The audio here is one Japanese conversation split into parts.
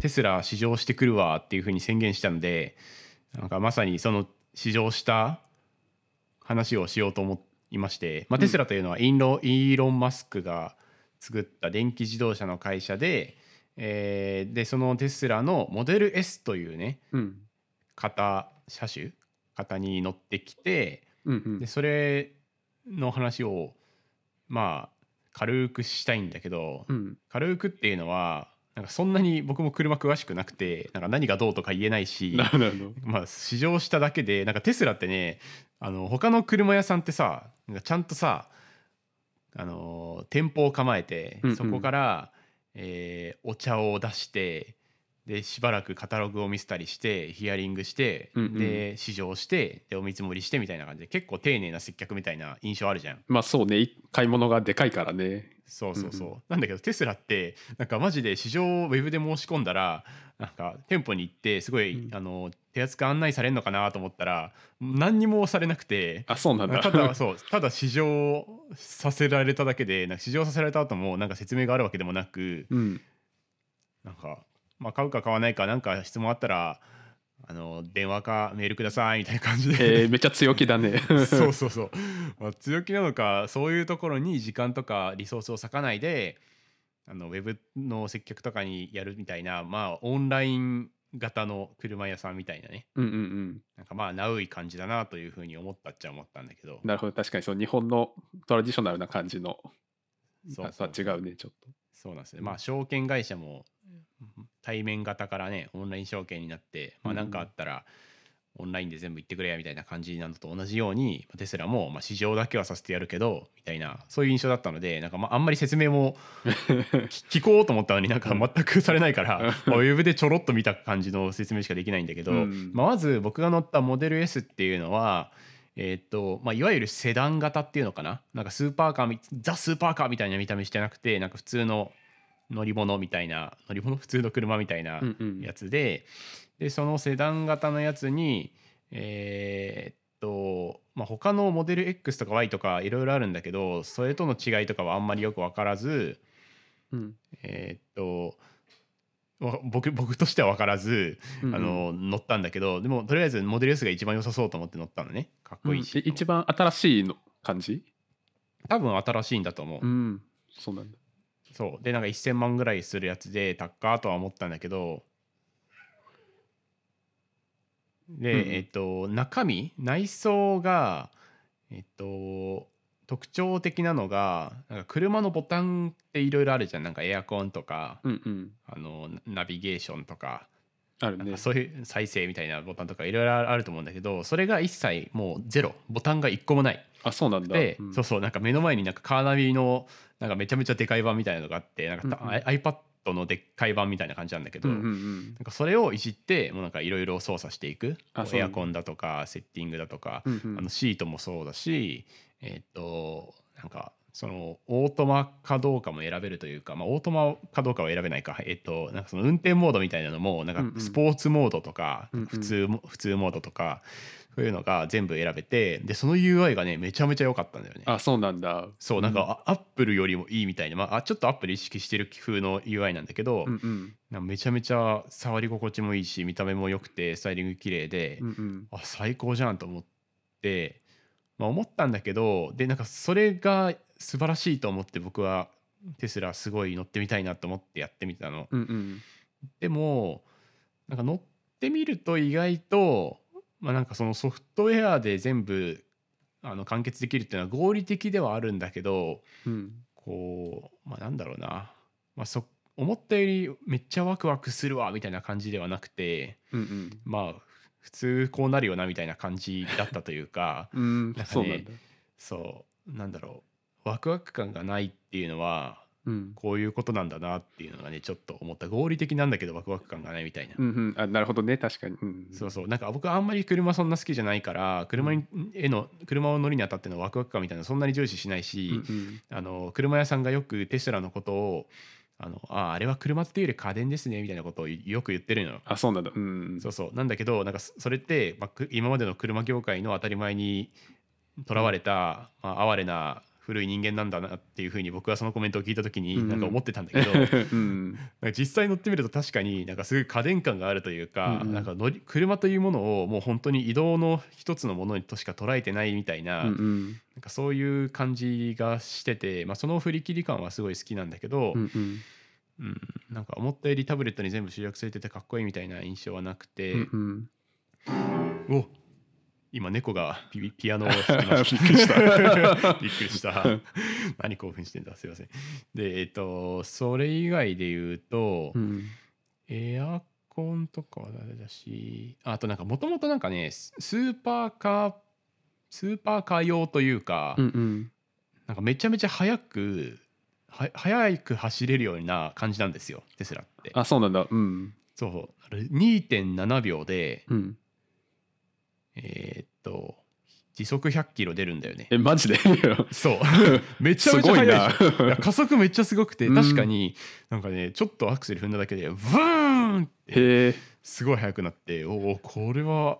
テスラ試乗してくるわっていうふうに宣言したのでなんかまさにその試乗した話をしようと思いまして、まあ、テスラというのはインロ、イーロン・マスクが作った電気自動車の会社で、えー、でそのテスラのモデル S というね、うん、型車種型に乗ってきて、うんうん、でそれの話をまあ軽くしたいんだけど、うん、軽くっていうのはなんかそんなに僕も車詳しくなくてなんか何がどうとか言えないしまあ試乗しただけでなんかテスラってねあの他の車屋さんってさなんかちゃんとさあの店舗を構えて、そこから、えー、お茶を出してでしばらくカタログを見せたりしてヒアリングして、うんうん、で試乗してでお見積もりしてみたいな感じで結構丁寧な接客みたいな印象あるじゃん。まあそうね。買い物がでかいからね。そうそうそう、うん、なんだけどテスラってなんかマジで市場をウェブで申し込んだらなんか店舗に行ってすごい、うん、あの手厚く案内されるのかなと思ったら何にもされなくてあそうなんだ。ただ そうただ試乗させられただけでなんか試乗させられた後もなんか説明があるわけでもなく、うん、なんかまあ、買うか買わないか何か質問あったらあの電話かメールくださいみたいな感じで、えー、めっちゃ強気だね。そうそうそう、まあ、強気なのかそういうところに時間とかリソースを割かないであのウェブの接客とかにやるみたいなまあオンライン型の車屋さんみたいなね、うんうんうん、なんかまあナウい感じだなというふうに思ったっちゃ思ったんだけど。なるほど。確かにそう日本のトラディショナルな感じの。そうそう違うねちょっと。そうなんですねまあ証券会社も対面型からねオンライン証券になってまあ何かあったらオンラインで全部行ってくれやみたいな感じなのと同じようにテスラもまあ市場だけはさせてやるけどみたいなそういう印象だったのでなんかまああんまり説明も 聞こうと思ったのになんか全くされないからウェブでちょろっと見た感じの説明しかできないんだけど、まあ、まず僕が乗ったモデル S っていうのはえーとまあ、いわゆるセダン型っていうのかな？なんかスーパーカーザ・スーパーカーみたいな見た目してなくてなんか普通の乗り物みたいな乗り物普通の車みたいなやつでうん。うん、でそのセダン型のやつにえー、っと、まあ、他のモデル X とか Y とかいろいろあるんだけどそれとの違いとかはあんまりよく分からず、うん、えー、っと僕僕としては分からず、うんうん、あの乗ったんだけどでもとりあえずモデル S が一番良さそうと思って乗ったのね。かっこいいし、うん、一番新しいの感じ？多分新しいんだと思う、うん、そうなんだそう。でなんか1000万ぐらいするやつで高っとは思ったんだけど。で、うん、えっと中身？内装がえっと特徴的なのがなんか車のボタンっていろいろあるじゃん。なんかエアコンとか、うんうん、あのナビゲーションとかある。ね、そういう再生みたいなボタンとかいろいろあると思うんだけどそれが一切もうゼロ。ボタンが1個もない。あそうなんだ。で、うん、そうそうなんか目の前になんかカーナビのなんかめちゃめちゃでかい版みたいなのがあってなんか、うんうん、iPad のでっかい版みたいな感じなんだけど、うんうんうん、なんかそれをいじってもうなんかいろいろ操作していく。エアコンだとかセッティングだとか、うんうん、あのシートもそうだしえっ、となんかそのオートマかどうかも選べるというか、まあ、オートマかどうかは選べないか、えっと、なんかその運転モードみたいなのもなんかスポーツモードとか、普通普通モードとかそういうのが全部選べてでその UI がねめちゃめちゃ良かったんだよね。あそうなんだ。そうなんか、アップルよりもいいみたいな、まあ、ちょっとアップル意識してる風の UI なんだけど、うんうん、めちゃめちゃ触り心地もいいし見た目も良くてスタイリング綺麗で、うんうん、あ最高じゃんと思って。まあ、思ったんだけどでなんかそれが素晴らしいと思って僕はテスラすごい乗ってみたいなと思ってやってみたの。うんうん、でもなんか乗ってみると意外と、まあ、なんかそのソフトウェアで全部あの完結できるっていうのは合理的ではあるんだけど、うん、こうまあなんだろうな、まあそ、思ったよりめっちゃワクワクするわみたいな感じではなくて、うんうん、まあ普通こうなるよなみたいな感じだったというかうん。なんか、ね、そうなんだろうワクワク感がないっていうのは、うん、こういうことなんだなっていうのがねちょっと思った。合理的なんだけどワクワク感がないみたいな、うんうん、あなるほどね。確かに、うん、そうそう。なんか僕あんまり車そんな好きじゃないから車に、への車を乗りにあたってのワクワク感みたいなそんなに重視しないし、うんうん、あの車屋さんがよくテスラのことをあのああれは車っていうより家電ですねみたいなことをよく言ってるのあそうなんだ。うんそうそう。なんだけどなんかそれって、まあ、今までの車業界の当たり前にとらわれた、まあ、哀れな古い人間なんだなっていうふうに僕はそのコメントを聞いた時にうんなんか思ってたんだけど、うんなんか実際乗ってみると確かになんかすごい家電感があるというか,、うんうん。なんか乗り車というものをもう本当に移動の一つのものとしか捉えてないみたいな,、うんうん。なんかそういう感じがしてて、まあ、その振り切り感はすごい好きなんだけど、うんうん。うんなんか思ったよりタブレットに全部集約されててかっこいいみたいな印象はなくて、うんうん。お今猫がピ ピアノを弾きました。びっくりした。びっくりした。何興奮してんだ？すいません。でえっとそれ以外で言うと、うん。エアコンとかはダメだしあとなんかもともとなんかねススーパーカースーパーカー用というか、うんうん。なんかめちゃめちゃ速くは速く走れるような感じなんですよ。テスラって。あそうなんだ。うん。そう。そうあれ2.7秒でうんえーっと時速100キロ出るんだよね。えマジで？そう。めちゃすめちゃ速い。ごいや加速めっちゃすごくてうん。確かになんかねちょっとアクセル踏んだだけでブーンってすごい速くなっておおこれは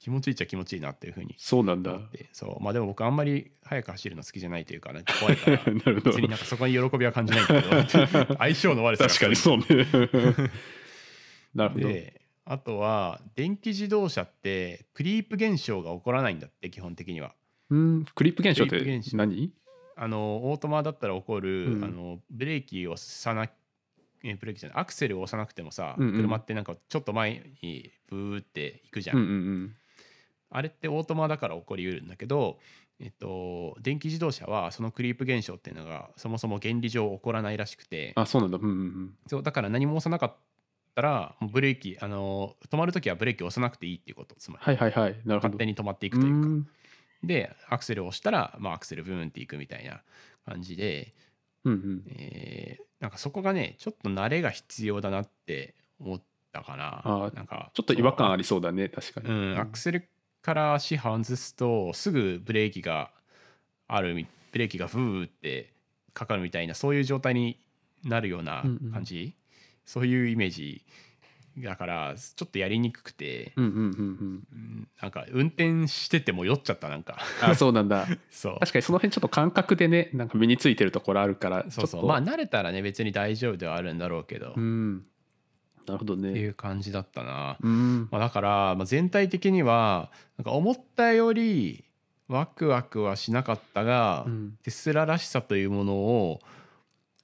気持ちいいっちゃ気持ちいいなっていうふうにそうなんだ。そう。まあでも僕あんまり速く走るの好きじゃないというかなんか怖いから。別になんかそこに喜びは感じないんだけど相性の悪さが。確かにそうね。なるほど。であとは電気自動車ってクリープ現象が起こらないんだって基本的には。うんクリップ現象って何？あのオートマだったら起こる、うん。あのブレーキを押さなえブレーキじゃないアクセルを押さなくてもさ、うんうん。車ってなんかちょっと前にブーっていくじゃん、うんうんうん。あれってオートマだから起こりうるんだけど、えっと、電気自動車はそのクリープ現象っていうのがそもそも原理上起こらないらしくて。あそうなんだ。うんうんそうだから何も押さなかったらもうブレーキあの止まる時はブレーキを押さなくていいっていうことつまり、はいはいはい。なるほど。勝手に止まっていくというか。ん。でアクセルを押したら、まあ、アクセルブーンっていくみたいな感じで、うんうん。えーなんかそこがねちょっと慣れが必要だなって思ったかな。あーなんかちょっと違和感ありりそうだね確かに。うん、アクセルから足外すとすぐブレーキがあるみブレーキがフーってかかるみたいなそういう状態になるような感じ、そういうイメージだからちょっとやりにくくて、うんうんうんうん。うんなんか運転してても酔っちゃったなんか。あそうなんだ。そう。確かにその辺ちょっと感覚でねなんか身についてるところあるからそうそう。まあ慣れたらね別に大丈夫ではあるんだろうけど、っうん。なるほどていねう感じだったな、うん。まあ、だから、まあ、全体的にはなんか思ったよりワクワクはしなかったが、うん。テスラらしさというものを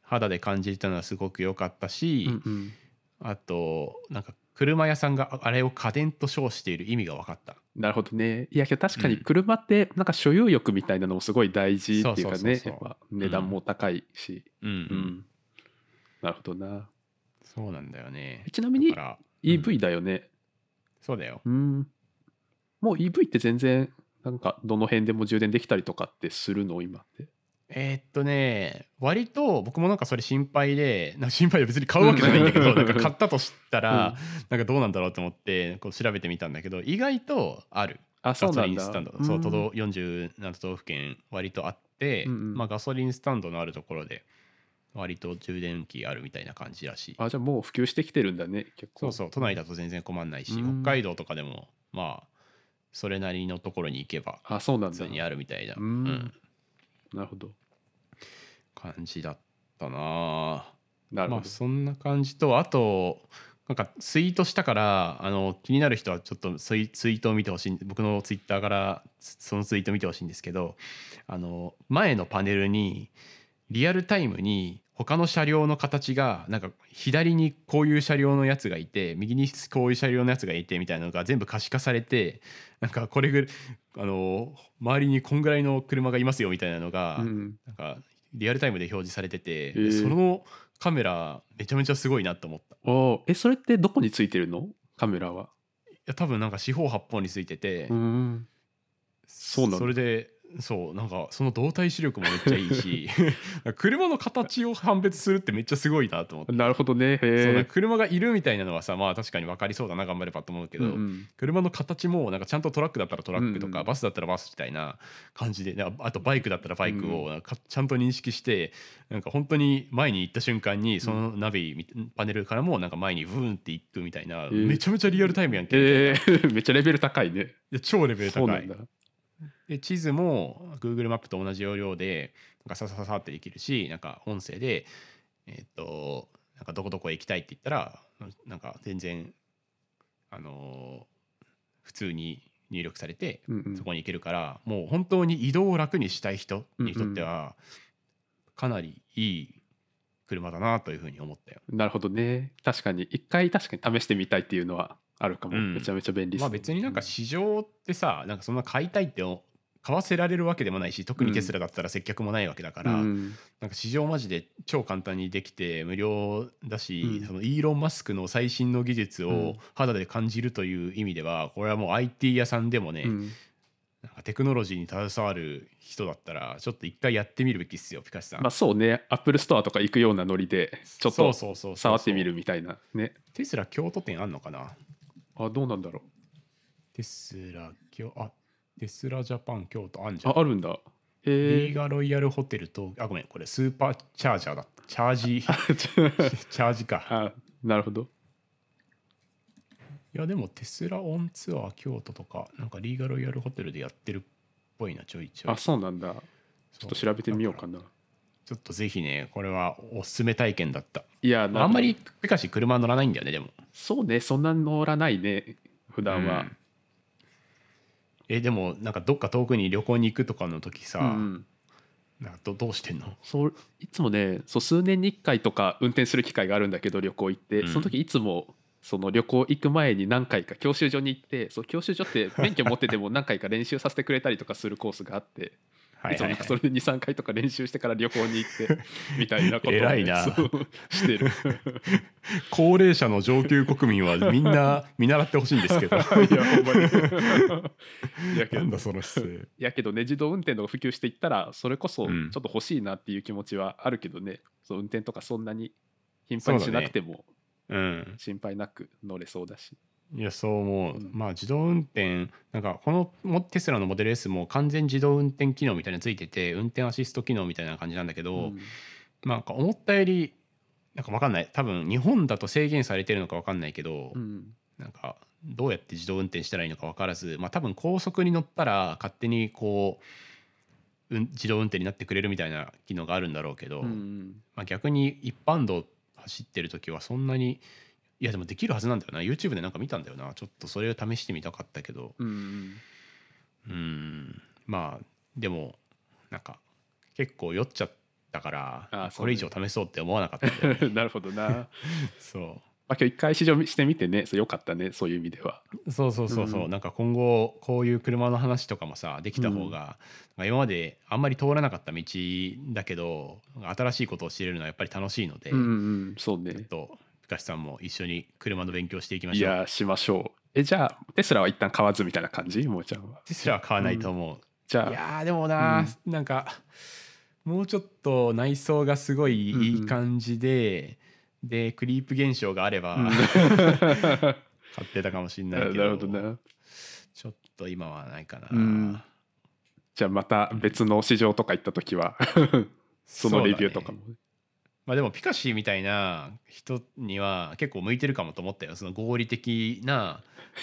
肌で感じたのはすごく良かったし、うんうん。あとなんか車屋さんがあれを家電と称している意味が分かった。なるほどね。いやけど確かにうん。車ってなんか所有欲みたいなのもすごい大事っていうかね。値段も高いし。うんうん。うん。なるほどな。そうなんだよね。ちなみに EV だよね。そうだよ。うん。もう EV って全然なんかどの辺でも充電できたりとかってするの？今ってえーっとね割と僕もなんかそれ心配でなんか心配で別に買うわけじゃないんだけどうん。なんか買ったとしたら、なんかどうなんだろうと思ってこう調べてみたんだけど意外とある。あそうガソリンスタンド。そう都道47都道府県割とあって、まあ、ガソリンスタンドのあるところで割と充電器あるみたいな感じらしい。あじゃあもう普及してきてるんだね結構。そうそう。都内だと全然困んないし、うん。北海道とかでもまあそれなりのところに行けばあそうなんだ。普通にあるみたいな、うん。うん。なるほど感じだったな。なるほど、まあそんな感じとあとなんかツイートしたからあの気になる人はちょっとツイツイートを見てほしい僕のツイッターからそのツイート見てほしいんですけどあの前のパネルにリアルタイムに他の車両の形がなんか左にこういう車両のやつがいて右にこういう車両のやつがいてみたいなのが全部可視化されてなんかこれぐらいあの周りにこんぐらいの車がいますよみたいなのが、うん。なんかリアルタイムで表示されてて、ー。そのカメラめちゃめちゃすごいなと思った。いおー。えそれってどこについてるの？カメラは。や多分なんか四方八方についてて、うん。そうなんだ。それでそうなんかその動体視力もめっちゃいいし 車の形を判別するってめっちゃすごいなと思って。なるほどね。そう車がいるみたいなのはさまあ確かに分かりそうだな頑張ればと思うけど、うんうん。車の形もなんかちゃんとトラックだったらトラックとか、うんうん。バスだったらバスみたいな感じでああとバイクだったらバイクをなんかちゃんと認識してなんか本当に前に行った瞬間にそのナビみパネルからもなんか前にブーンって行くみたいな、ーめちゃめちゃリアルタイムやんけ。めっちゃレベル高いね。や超レベル高いで地図も Google マップと同じ要領でなんかささささってできるしなんか音声でえっとなんかどこどこへ行きたいって言ったらなんか全然あの普通に入力されてそこに行けるから、もう本当に移動を楽にしたい人にとってはかなりいい車だなというふうに思ったよ。なるほどね。確かに。一回確かに試してみたいっていうのはあるかも、うん。めちゃめちゃ便利まあ別になんか市場ってさなんかそんな買いたいって買わせられるわけでもないし特にテスラだったら接客もないわけだから、うん。なんか市場マジで超簡単にできて無料だし、うん。そのイーロン・マスクの最新の技術うん。を肌で感じるという意味ではこれはもう IT 屋さんでもね、うん。なんかテクノロジーに携わる人だったらちょっと一回やってみるべきっすよピカシさん。まあそうね。アップルストアとか行くようなノリでちょっと触ってみるみたいなね。テスラ京都店あんのかな？あどうなんだろテスラ京あテスラジャパン京都あんじゃん。ああるんだ。へリえーガロイヤルホテルとあごめんこれスーパーチャージャーだチャージ チャージか。あなるほど。いやでもテスラオンツアー京都とかなんかリーガロイヤルホテルでやってるっぽいなちょいちょい。あそうなんだ。ちょっと調べてみようかな。ちょっとぜひねこれはおすすめ体験だった。いやあんまりピカシ車乗らないんだよねでも。そうねそんな乗らないね普段は。うんえでもなんかどっか遠くに旅行に行くとかの時さ、うんうん。なんかどどうしてんの？そういつもねそう数年に1回とか運転する機会があるんだけど旅行行って、うん。その時いつもその旅行行く前に何回か教習所に行ってそう教習所って免許持ってても何回か練習させてくれたりとかするコースがあっていつもなんかそれで23回とか練習してから旅行に行ってみたいなことをね、偉いな。してる。高齢者の上級国民はみんな 見習ってほしいんですけど。いやほんまに。やけど。なんだその姿勢。やけどね自動運転とか普及していったらそれこそちうん。ょっと欲しいなっていう気持ちはあるけどね、そう運転とかそんなに頻繁にしなくてもうん。心配なく乗れそうだし、いやそう思う、うん。まあ自動運転なんかこのもテスラのモデル S も完全自動運転機能みたいなのついてて運転アシスト機能みたいな感じなんだけど、うん。なんか思ったよりなんか分かんない。多分日本だと制限されてるのか分かんないけど、うん。なんかどうやって自動運転したらいいのか分からずまあ多分高速に乗ったら勝手にこう、うん、自動運転になってくれるみたいな機能があるんだろうけど、うん。まあ、逆に一般道走ってる時はそんなにいやでもできるはずなんだよな。YouTube でなんか見たんだよな。ちょっとそれを試してみたかったけど。うんうんまあでもなんか結構酔っちゃったからこれ以上試そうって思わなかったね。なるほどな、まそあ、今日一回試乗してみてね。そうよかったね。そういう意味では。うそうそうそうそう、うんなんか今後こういう車の話とかもさできた方が、なんか今まであんまり通らなかった道だけど新しいことを知れるのはやっぱり楽しいので、うん。うんそうちょっねとピカシさんも一緒に車の勉強していきまいしょう。やしましょう。えじゃあテスラは一旦買わずみたいな感じ？もーちゃんは。テスラは買わないと思う、じゃあいやーでもな、なん。かもうちょっと内装がすごいいい感じで、でクリープ現象があれば、うん。買ってたかもしれないけど なるほどなちょっと今はないかな、うん。じゃあまた別の市場とか行った時はそのレビューとかも、まあでもピカシーみたいな人には結構向いてるかもと思ったよ。その合理的な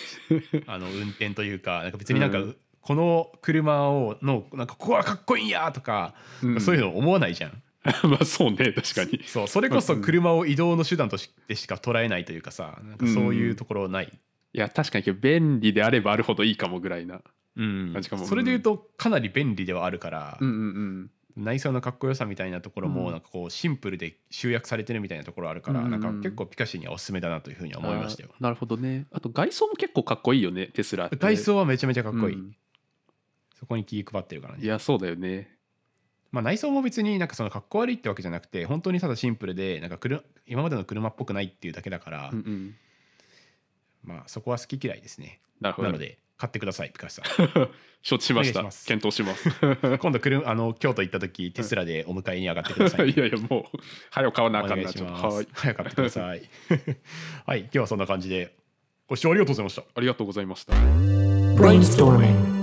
あの運転というかなんか別になんか、うん。この車をのなんかここはかっこいいんやとか、うん。そういうの思わないじゃん。まあそうね確かに。そうそれこそ車を移動の手段としてしか捉えないというかさなんかそういうところない、いや確かに便利であればあるほどいいかもぐらいなうん。感じかも。それで言うとかなり便利ではあるから、うんうん内装のかっこよさみたいなところもうん。なんかこうシンプルで集約されてるみたいなところあるから、うんなんか結構ピカシーにはおすすめだなというふうには思いましたよ。なるほどね。あと外装も結構かっこいいよねテスラ外装はめちゃめちゃかっこいい、うん。そこに気配ってるからね。いやそうだよね。まあ内装も別になんかそのかっこ悪いってわけじゃなくて本当にただシンプルでなんか今までの車っぽくないっていうだけだから、うんうん。まあそこは好き嫌いですね。なるほど。なので買ってくださいピカシさん承知しました。検討します。今度来るあの京都行った時テスラでお迎えに上がってください、いやいやもう早く買わなあおかん願いします。なちょっと。はい。早く買ってください。はい今日はそんな感じでご視聴ありがとうございました。ありがとうございました.